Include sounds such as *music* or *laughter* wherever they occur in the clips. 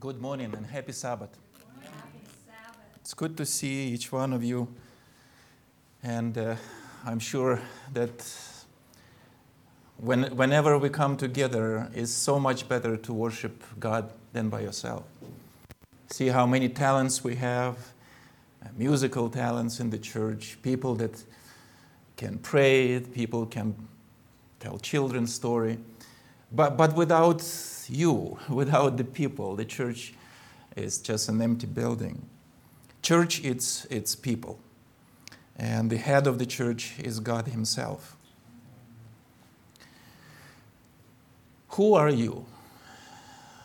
Good morning and happy Sabbath. It's good to see each one of you. And uh, I'm sure that when, whenever we come together, it's so much better to worship God than by yourself. See how many talents we have uh, musical talents in the church, people that can pray, people can tell children's story. But, but without you, without the people, the church is just an empty building. Church, it's, it's people. And the head of the church is God Himself. Who are you?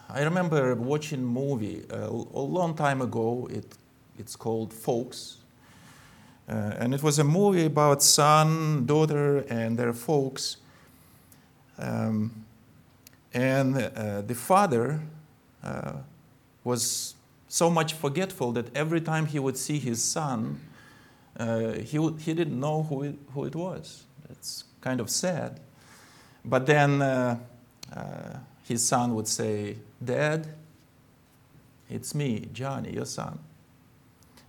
I remember watching a movie uh, a long time ago. It, it's called Folks. Uh, and it was a movie about son, daughter, and their folks. Um, and uh, the father uh, was so much forgetful that every time he would see his son, uh, he, would, he didn't know who it, who it was. It's kind of sad. But then uh, uh, his son would say, Dad, it's me, Johnny, your son.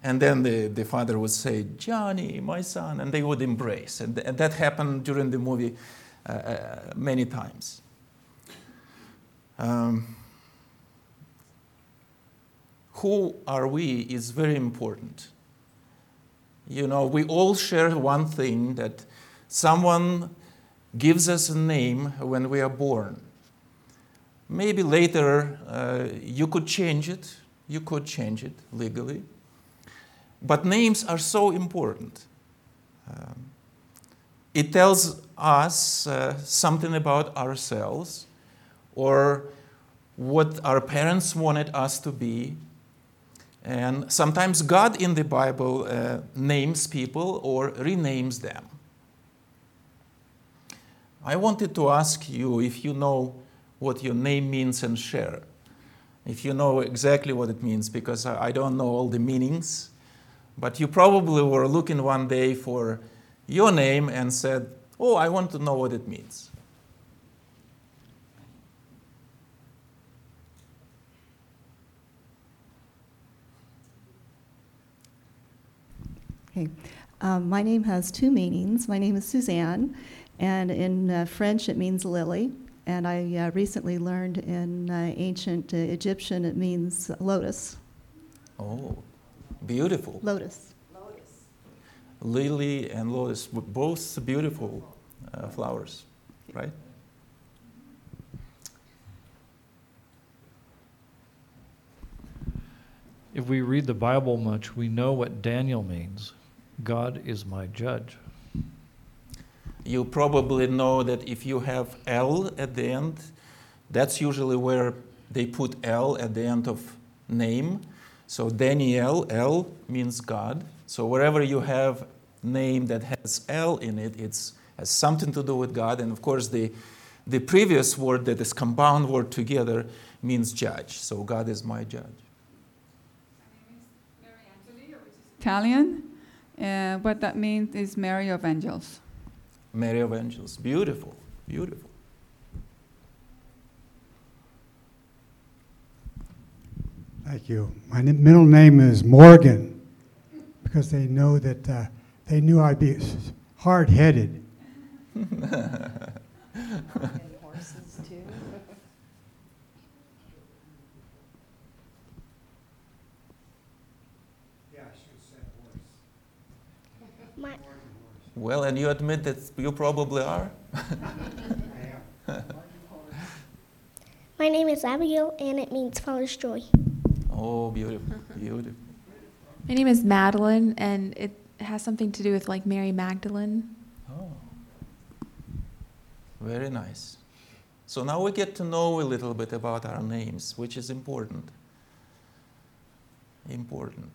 And then the, the father would say, Johnny, my son, and they would embrace. And, and that happened during the movie uh, many times. Um, who are we is very important. You know, we all share one thing that someone gives us a name when we are born. Maybe later uh, you could change it, you could change it legally. But names are so important. Um, it tells us uh, something about ourselves or what our parents wanted us to be. And sometimes God in the Bible uh, names people or renames them. I wanted to ask you if you know what your name means and share. If you know exactly what it means, because I don't know all the meanings. But you probably were looking one day for your name and said, Oh, I want to know what it means. Okay. Um, my name has two meanings. My name is Suzanne, and in uh, French it means lily. And I uh, recently learned in uh, ancient uh, Egyptian it means lotus. Oh, beautiful. Lotus. Lily and lotus, both beautiful uh, flowers, right? If we read the Bible much, we know what Daniel means God is my judge. You probably know that if you have L at the end, that's usually where they put L at the end of name. So Daniel, L means God. So wherever you have name that has L in it, it has something to do with God. And of course, the, the previous word that is compound word together means judge. So God is my judge. Italian. Uh, what that means is Mary of Angels. Mary of Angels. Beautiful, beautiful. Thank you. My n- middle name is Morgan because they know that uh, they knew I'd be hard headed. *laughs* horses too. Yeah, I should have said horse. My, Well, and you admit that you probably are? *laughs* my name is Abigail, and it means Father's joy. Oh, beautiful, beautiful. My name is Madeline, and it has something to do with like Mary Magdalene. Oh, very nice. So now we get to know a little bit about our names, which is important. Important.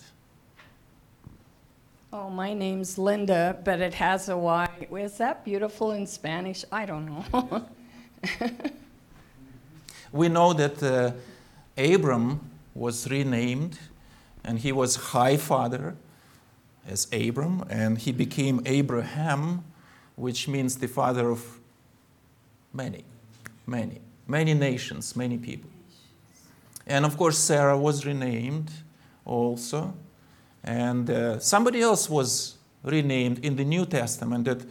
Oh, my name's Linda, but it has a Y. Is that beautiful in Spanish? I don't know. *laughs* We know that uh, Abram was renamed, and he was high father as Abram, and he became Abraham, which means the father of many, many, many nations, many people. And of course, Sarah was renamed also. And uh, somebody else was renamed in the New Testament that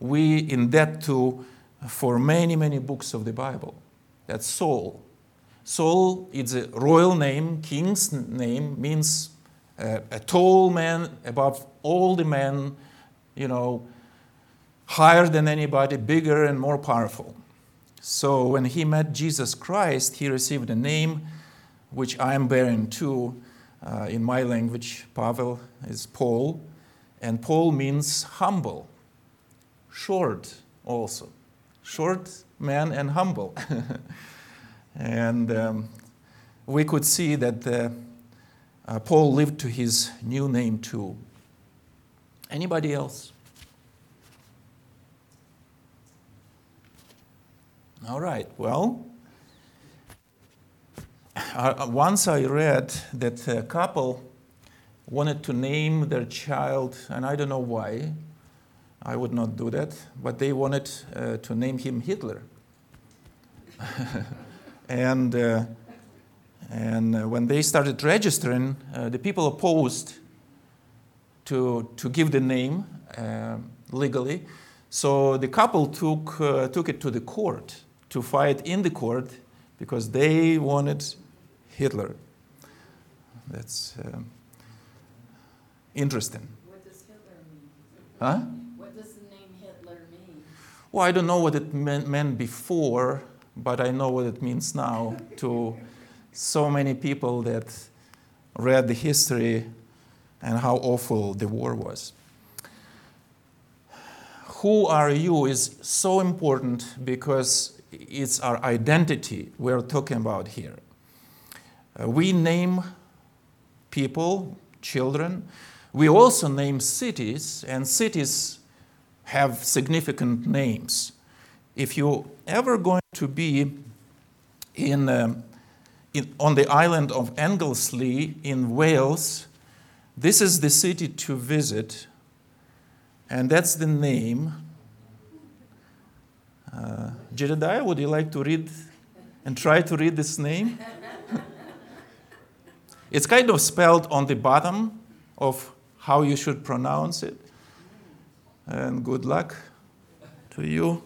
we in that to for many, many books of the Bible. That's Saul. Saul is a royal name, king's name, means uh, a tall man above all the men, you know, higher than anybody, bigger and more powerful. So when he met Jesus Christ, he received a name which I am bearing too. Uh, in my language, Pavel is Paul, and Paul means humble, short also. Short man and humble. *laughs* and um, we could see that uh, uh, Paul lived to his new name too. Anybody else? All right, well, uh, once I read that a couple wanted to name their child, and I don't know why, I would not do that, but they wanted uh, to name him Hitler. *laughs* and uh, and uh, when they started registering, uh, the people opposed to, to give the name uh, legally. So the couple took, uh, took it to the court to fight in the court because they wanted Hitler. That's um, interesting. What does Hitler mean? Huh? What does the name Hitler mean? Well, I don't know what it meant, meant before, but I know what it means now *laughs* to so many people that read the history and how awful the war was. Who are you is so important because it's our identity we're talking about here. Uh, we name people, children. We also name cities, and cities have significant names. If you're ever going to be in, um, in, on the island of Anglesey in Wales, this is the city to visit, and that's the name. Uh, Jedediah, would you like to read and try to read this name? It's kind of spelled on the bottom of how you should pronounce it. And good luck to you.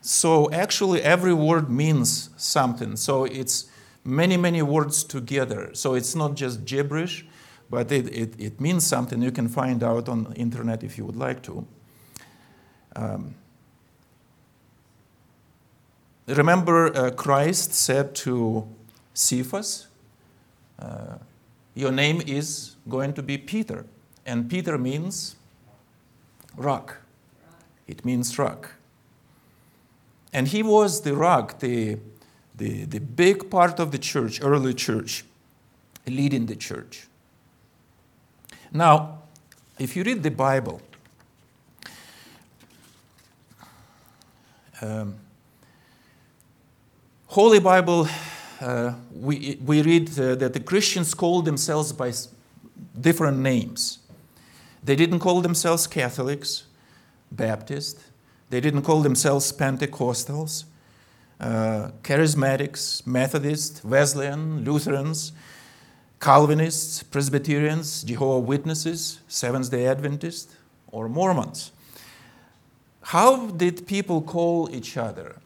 So actually, every word means something. So it's many, many words together. So it's not just gibberish, but it, it, it means something. You can find out on the internet if you would like to. Um, remember, uh, Christ said to Cephas, uh, Your name is going to be Peter. And Peter means rock. It means rock. And he was the rock, the, the, the big part of the church, early church, leading the church. Now, if you read the Bible, um, Holy Bible, uh, we, we read uh, that the Christians called themselves by different names. They didn't call themselves Catholics, Baptist, they didn't call themselves Pentecostals, uh, Charismatics, Methodists, Wesleyan, Lutherans, Calvinists, Presbyterians, Jehovah Witnesses, Seventh day Adventists, or Mormons. How did people call each other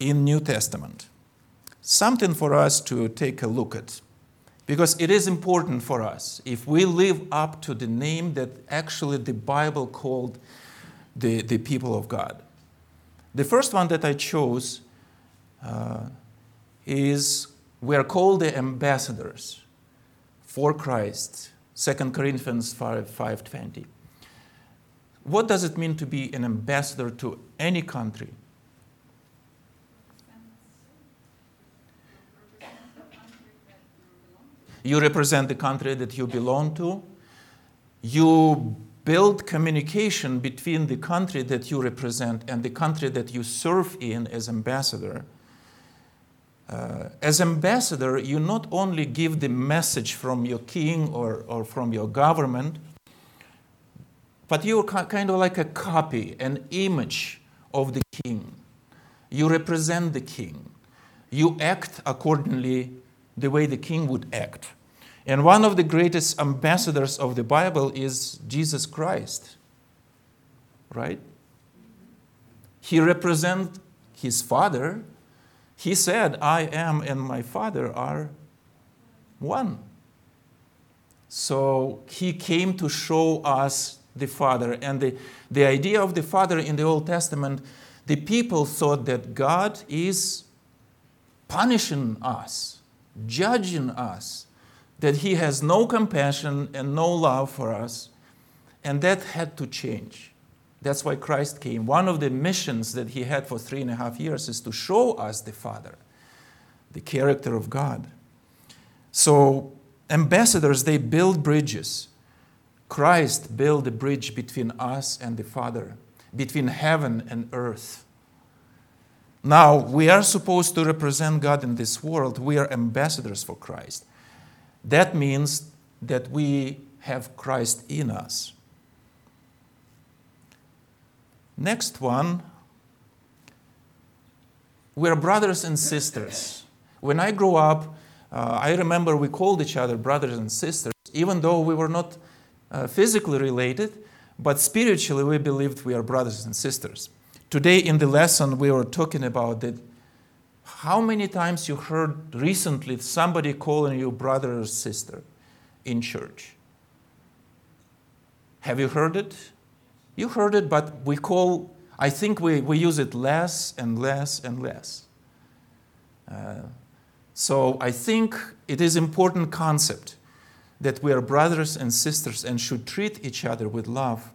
in New Testament? Something for us to take a look at. Because it is important for us if we live up to the name that actually the Bible called the, the people of God. The first one that I chose uh, is we are called the ambassadors for Christ. 2 Corinthians 5, 5.20. What does it mean to be an ambassador to any country? You represent the country that you belong to. You build communication between the country that you represent and the country that you serve in as ambassador. Uh, as ambassador, you not only give the message from your king or, or from your government, but you're kind of like a copy, an image of the king. You represent the king. you act accordingly the way the king would act. And one of the greatest ambassadors of the Bible is Jesus Christ. Right? He represents his father. He said, I am and my father are one. So he came to show us the Father. And the, the idea of the Father in the Old Testament, the people thought that God is punishing us, judging us, that he has no compassion and no love for us. And that had to change. That's why Christ came. One of the missions that he had for three and a half years is to show us the Father, the character of God. So, ambassadors, they build bridges. Christ built a bridge between us and the Father, between heaven and earth. Now, we are supposed to represent God in this world. We are ambassadors for Christ. That means that we have Christ in us. Next one, we're brothers and sisters. When I grew up, uh, I remember we called each other brothers and sisters, even though we were not uh, physically related, but spiritually we believed we are brothers and sisters. Today in the lesson we were talking about that how many times you heard recently somebody calling you brother or sister in church? Have you heard it? You heard it, but we call, I think we, we use it less and less and less. Uh, so I think it is important concept that we are brothers and sisters and should treat each other with love.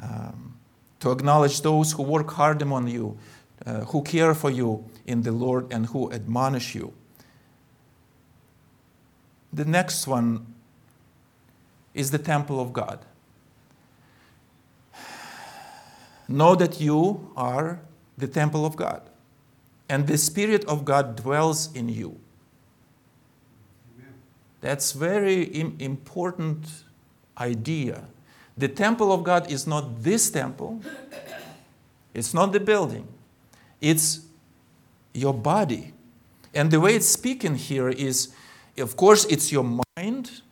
Um, to acknowledge those who work hard among you, uh, who care for you in the Lord, and who admonish you. The next one is the temple of God. Know that you are the temple of God, and the Spirit of God dwells in you. That's very Im- important idea. The temple of God is not this temple. It's not the building. It's your body. And the way it's speaking here is of course it's your mind.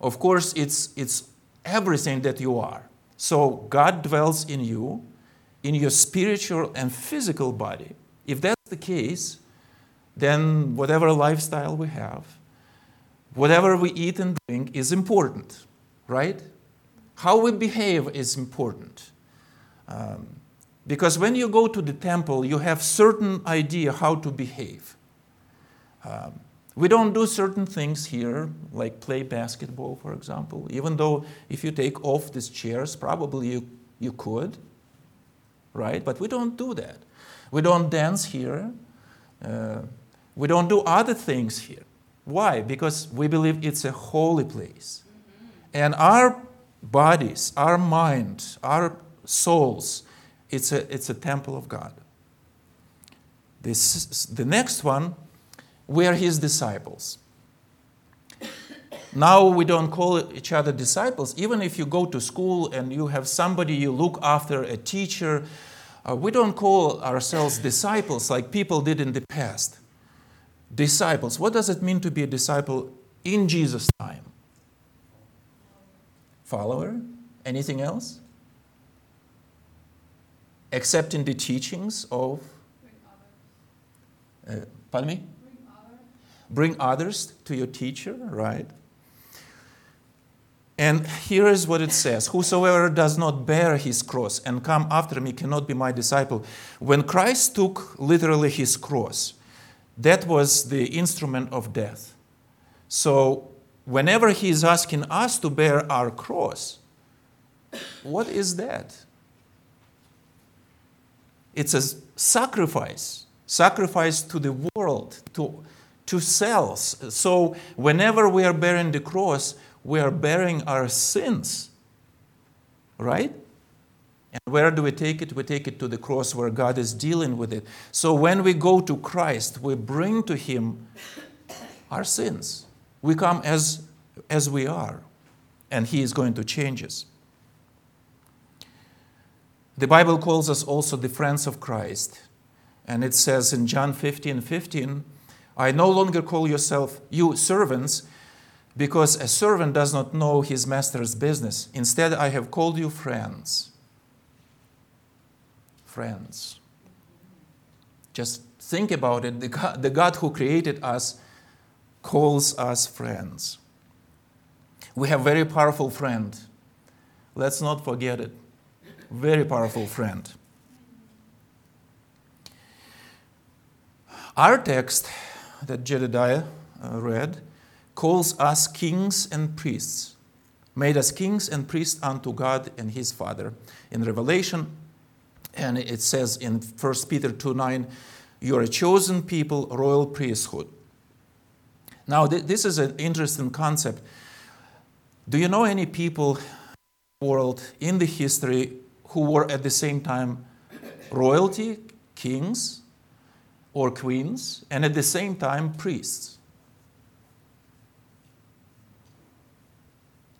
Of course it's it's everything that you are. So God dwells in you in your spiritual and physical body. If that's the case, then whatever lifestyle we have, whatever we eat and drink is important, right? How we behave is important. Um, because when you go to the temple, you have certain idea how to behave. Um, we don't do certain things here, like play basketball, for example, even though if you take off these chairs, probably you, you could, right? But we don't do that. We don't dance here. Uh, we don't do other things here. Why? Because we believe it's a holy place. And our bodies, our mind, our souls, it's a, it's a temple of God. This, the next one, we are his disciples. Now we don't call each other disciples. Even if you go to school and you have somebody you look after, a teacher, uh, we don't call ourselves disciples like people did in the past. Disciples. What does it mean to be a disciple in Jesus' time? Follower? Anything else? Accepting the teachings of. Uh, pardon me? Bring others to your teacher, right? And here is what it says Whosoever does not bear his cross and come after me cannot be my disciple. When Christ took literally his cross, that was the instrument of death. So, whenever he is asking us to bear our cross, what is that? It's a sacrifice, sacrifice to the world, to, to selves. So, whenever we are bearing the cross, we are bearing our sins, right? And where do we take it? We take it to the cross where God is dealing with it. So when we go to Christ, we bring to Him our sins. We come as, as we are, and He is going to change us. The Bible calls us also the friends of Christ. And it says in John 15 15, I no longer call yourself you servants, because a servant does not know his master's business. Instead, I have called you friends. Friends. Just think about it. The God, the God who created us calls us friends. We have very powerful friend. Let's not forget it. Very powerful friend. Our text that Jedediah uh, read calls us kings and priests, made us kings and priests unto God and his Father. In Revelation, and it says in 1 Peter 2 9, you are a chosen people, royal priesthood. Now, th- this is an interesting concept. Do you know any people world in the history who were at the same time royalty, kings, or queens, and at the same time priests?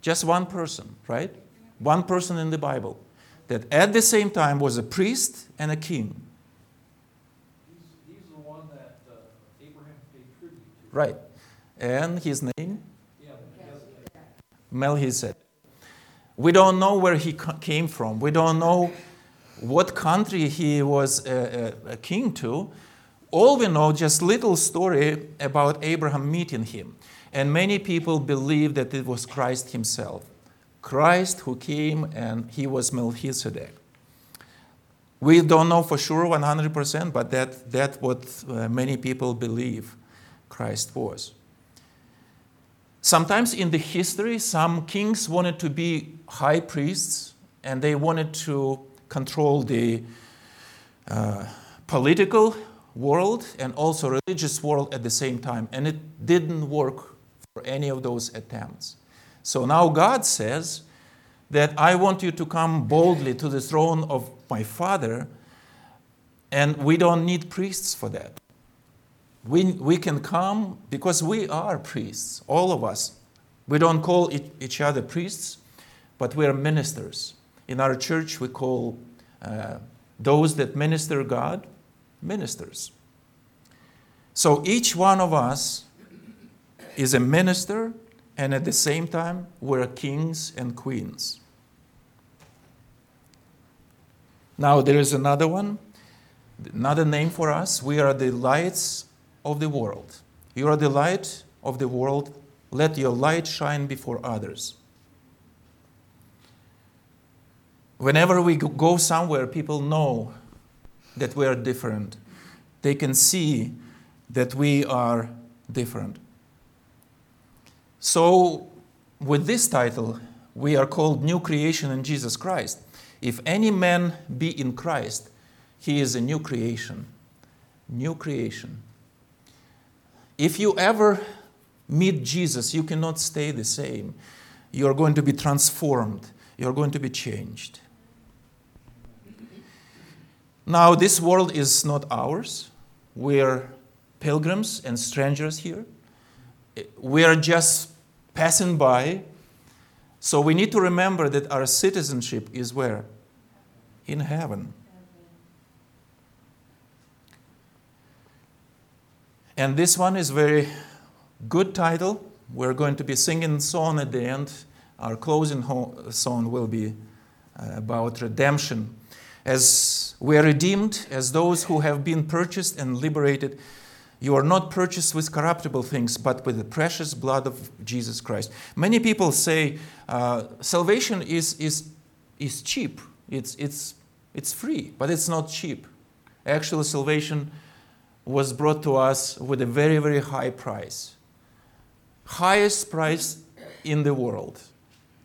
Just one person, right? One person in the Bible that at the same time was a priest and a king. He's, he's the one that uh, Abraham paid tribute to. Right. And his name? Melchizedek. We don't know where he came from. We don't know what country he was a, a, a king to. All we know, just little story about Abraham meeting him. And many people believe that it was Christ himself. Christ who came and he was Melchizedek. We don't know for sure 100%, but that, that's what uh, many people believe Christ was. Sometimes in the history, some kings wanted to be high priests and they wanted to control the uh, political world and also religious world at the same time. And it didn't work for any of those attempts. So now God says that I want you to come boldly to the throne of my Father, and we don't need priests for that. We, we can come because we are priests, all of us. We don't call each, other priests, but we are ministers. In our church, we call uh, those that minister God ministers. So each one of us is a minister, and at the same time, we're kings and queens. Now, there is another one, another name for us. We are the lights of the world. You are the light of the world. Let your light shine before others. Whenever we go somewhere, people know that we are different. They can see that we are different. So, with this title, we are called New Creation in Jesus Christ. If any man be in Christ, he is a new creation. New creation. If you ever meet Jesus, you cannot stay the same. You are going to be transformed, you are going to be changed. Now, this world is not ours. We're pilgrims and strangers here. We are just passing by. So we need to remember that our citizenship is where? In heaven. And this one is very good title. We're going to be singing song at the end. Our closing song will be uh, about redemption. As we are redeemed, as those who have been purchased and liberated, you are not purchased with corruptible things, but with the precious blood of Jesus Christ. Many people say uh, salvation is, is, is cheap, it's, it's, it's free, but it's not cheap. Actually, salvation was brought to us with a very, very high price. Highest price in the world.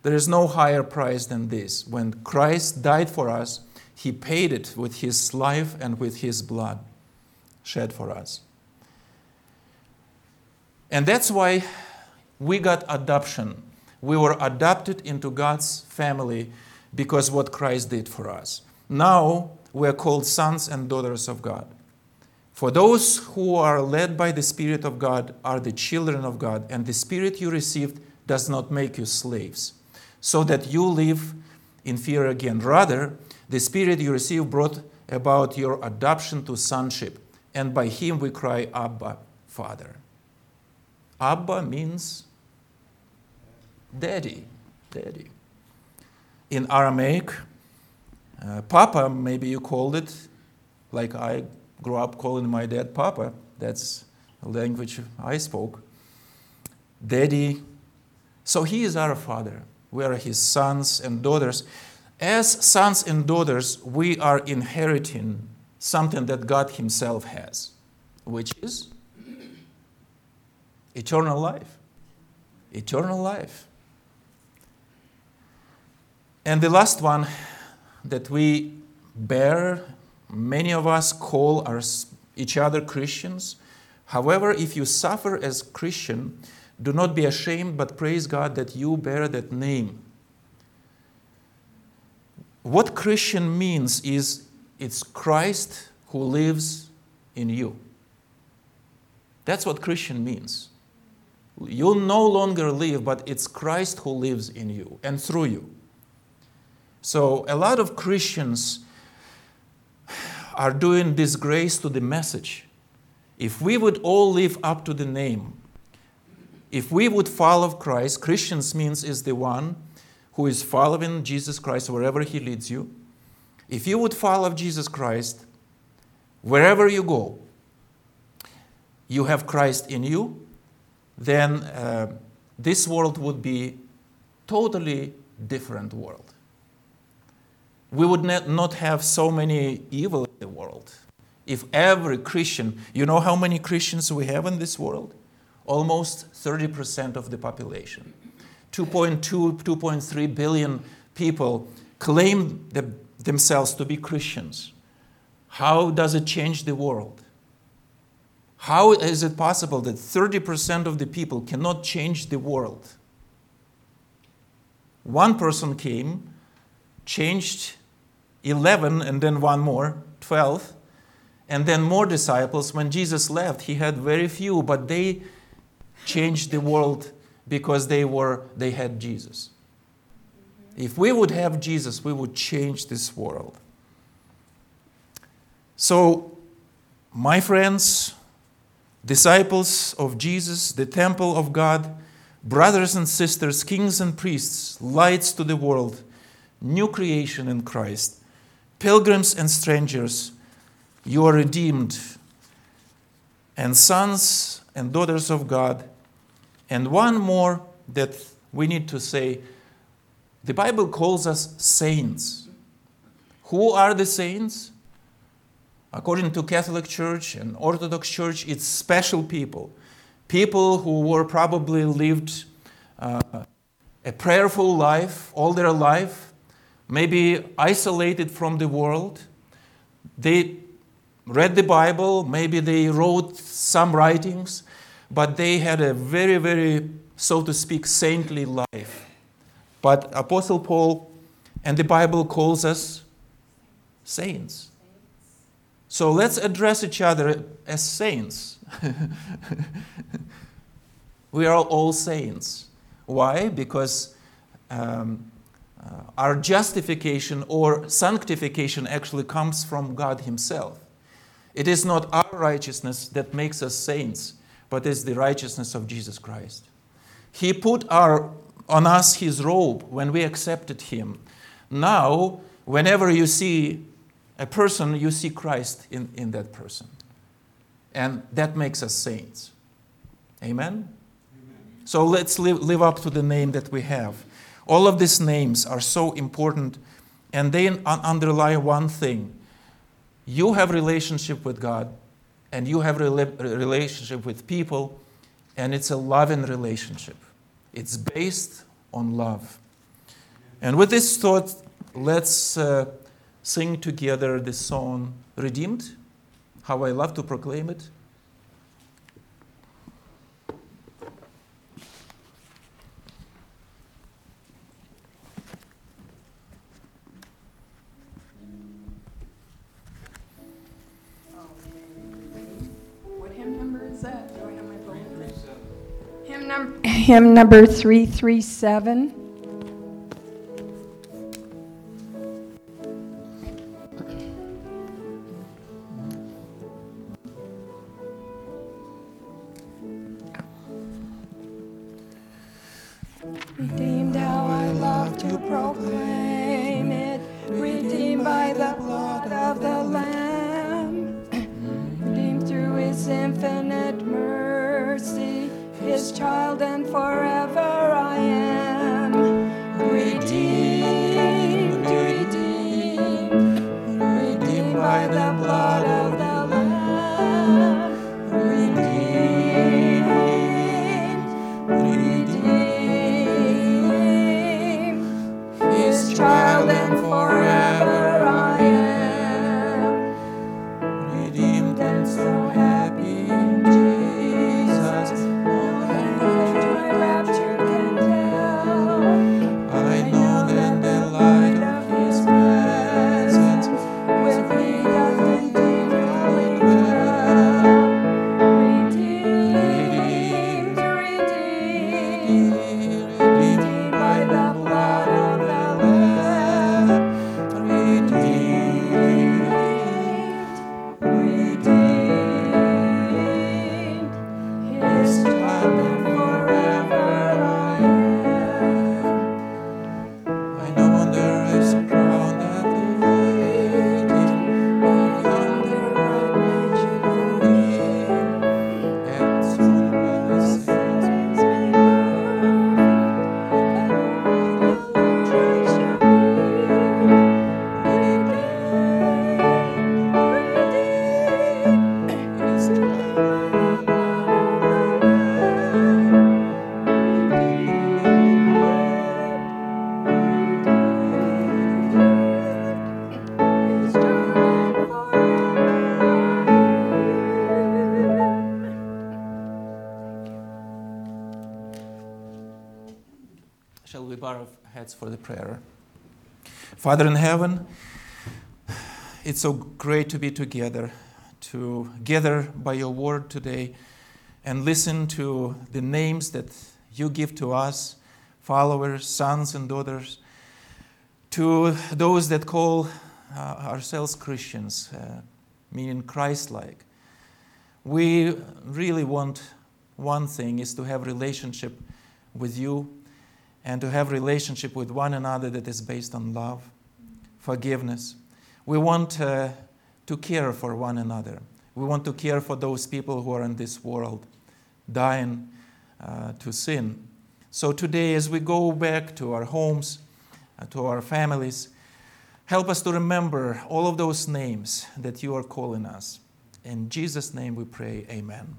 There is no higher price than this. When Christ died for us, he paid it with his life and with his blood shed for us. And that's why we got adoption. We were adopted into God's family because what Christ did for us. Now we're called sons and daughters of God. For those who are led by the Spirit of God are the children of God, and the Spirit you received does not make you slaves, so that you live in fear again. Rather, the Spirit you received brought about your adoption to sonship, and by him we cry, Abba, Father. Abba means daddy, daddy. In Aramaic, uh, Papa, maybe you called it, like I grew up calling my dad Papa. That's a language I spoke. Daddy. So he is our father. We are his sons and daughters. As sons and daughters, we are inheriting something that God Himself has, which is eternal life. Eternal life. And the last one that we bear, many of us call our, each other Christians. However, if you suffer as Christian, do not be ashamed, but praise God that you bear that name. What Christian means is it's Christ who lives in you. That's what Christian means. You no longer live, but it's Christ who lives in you and through you. So, a lot of Christians are doing disgrace to the message. If we would all live up to the name, if we would follow Christ, Christians means is the one who is following Jesus Christ wherever he leads you. If you would follow Jesus Christ wherever you go, you have Christ in you, then uh, this world would be totally different world we would not have so many evil in the world. If every Christian, you know how many Christians we have in this world? Almost 30% of the population. 2.2, 2.3 billion people claim the, themselves to be Christians. How does it change the world? How is it possible that 30% of the people cannot change the world? One person came, changed 11 and then one more, 12. And then more disciples. When Jesus left, he had very few, but they changed the world because they were they had Jesus. If we would have Jesus, we would change this world. So, my friends, disciples of Jesus, the temple of God, brothers and sisters, kings and priests, lights to the world, new creation in Christ, pilgrims and strangers, you are redeemed, and sons and daughters of God. And one more that we need to say the Bible calls us saints. Who are the saints? According to Catholic Church and Orthodox Church, it's special people. People who were probably lived uh, a prayerful life all their life, maybe isolated from the world. They read the Bible, maybe they wrote some writings, but they had a very, very, so to speak, saintly life. But Apostle Paul and the Bible calls us saints. So let's address each other as saints. *laughs* we are all saints. Why? Because um, uh, our justification or sanctification actually comes from God Himself. It is not our righteousness that makes us saints, but it's the righteousness of Jesus Christ. He put our, on us His robe when we accepted Him. Now, whenever you see a person, you see Christ in, in that person. And that makes us saints. Amen? Amen. So let's live, live up to the name that we have. All of these names are so important and they underlie one thing. You have relationship with God and you have relationship with people and it's a loving relationship. It's based on love. And with this thought, let's uh, sing together the song Redeemed. How I love to proclaim it. Hymn number 337. For the prayer? Father in heaven, it's so great to be together, to gather by your word today and listen to the names that you give to us, followers, sons, and daughters, to those that call uh, ourselves Christians, uh, meaning Christ like. We really want one thing is to have relationship with you and to have relationship with one another that is based on love, forgiveness. We want uh, to care for one another. We want to care for those people who are in this world dying uh, to sin. So today, as we go back to our homes, uh, to our families, help us to remember all of those names that you are calling us. In Jesus' name we pray, Amen.